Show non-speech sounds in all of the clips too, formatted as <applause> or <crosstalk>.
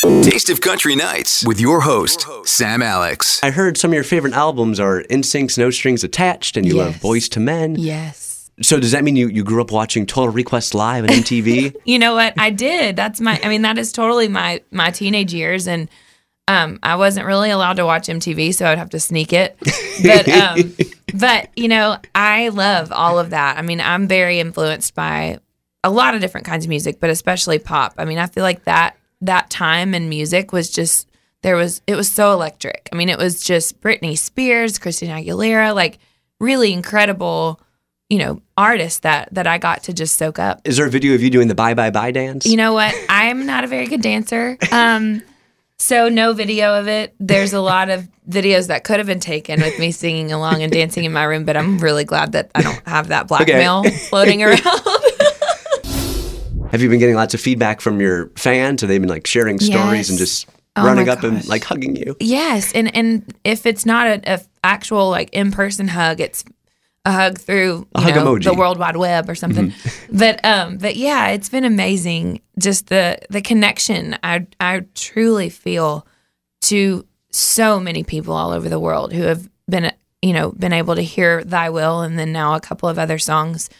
Taste of Country Nights with your host, Sam Alex. I heard some of your favorite albums are NSYNC, No Strings Attached and you love Yes. Boyz II Men. Yes. So does that mean you, you grew up watching Total Request Live on MTV? <laughs> You know what? I did. That's my. I mean, that is totally my my teenage years, and um, I wasn't really allowed to watch MTV, so I'd have to sneak it. <laughs> But um, but you know, I love all of that. I mean, I'm very influenced by a lot of different kinds of music, but especially pop. I mean, I feel like that that time in music was just there was it was so electric. I mean, it was just Britney Spears, Christina Aguilera, like really incredible, you know, artists that that I got to just soak up. Is there a video of you doing the Bye Bye Bye dance? You know what? <laughs> I'm not a very good dancer. Um, so no video of it. There's a lot of videos that could have been taken with me singing along and dancing in my room, but I'm really glad that I don't have that blackmail floating <laughs> around. Have you been getting lots of feedback from your fans? Have they been like sharing stories and just Oh running up and like hugging you? yes, and and if it's not a, a actual like in person hug, it's a hug through A hug know, the World Wide Web or something. <laughs> But um, but yeah, it's been amazing. Just the the connection I I truly feel to so many people all over the world who have been you know been able to hear Thy Will and then now a couple of other songs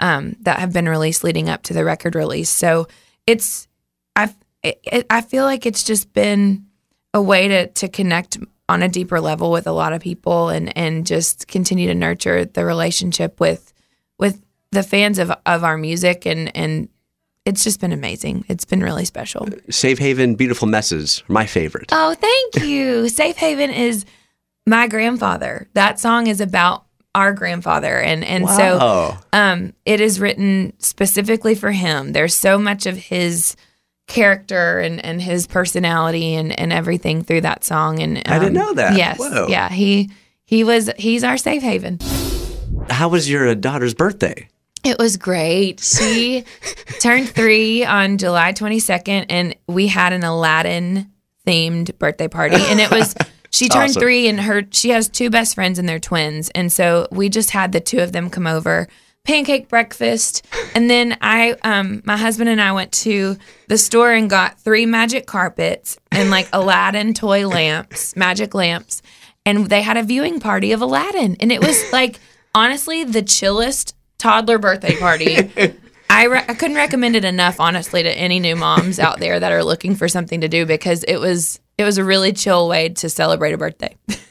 um, that have been released leading up to the record release. So it's I it, I feel like it's just been a way to to connect on a deeper level with a lot of people and and just continue to nurture the relationship with with the fans of of our music and and it's just been amazing. It's been really special. Safe Haven, Beautiful Messes, my favorite. Oh, thank you. Safe Haven is my grandfather. That song is about our grandfather and and so um it is written specifically for him. There's so much of his character and, and his personality and, and everything through that song and I didn't um, know that. Yes. Whoa. Yeah, he he was he's our safe haven. How was your uh, daughter's birthday? It was great. She <laughs> turned three on July 22nd, and we had an Aladdin themed birthday party. And it was, <laughs> she turned awesome. three, and her, she has two best friends, and they're twins. And so we just had the two of them come over, pancake breakfast. And then I, um, my husband and I went to the store and got three magic carpets and like Aladdin toy lamps, magic lamps. And they had a viewing party of Aladdin. And it was like, honestly, the chillest toddler birthday party. I, re- I couldn't recommend it enough, honestly, to any new moms out there that are looking for something to do because it was it was a really chill way to celebrate a birthday. <laughs>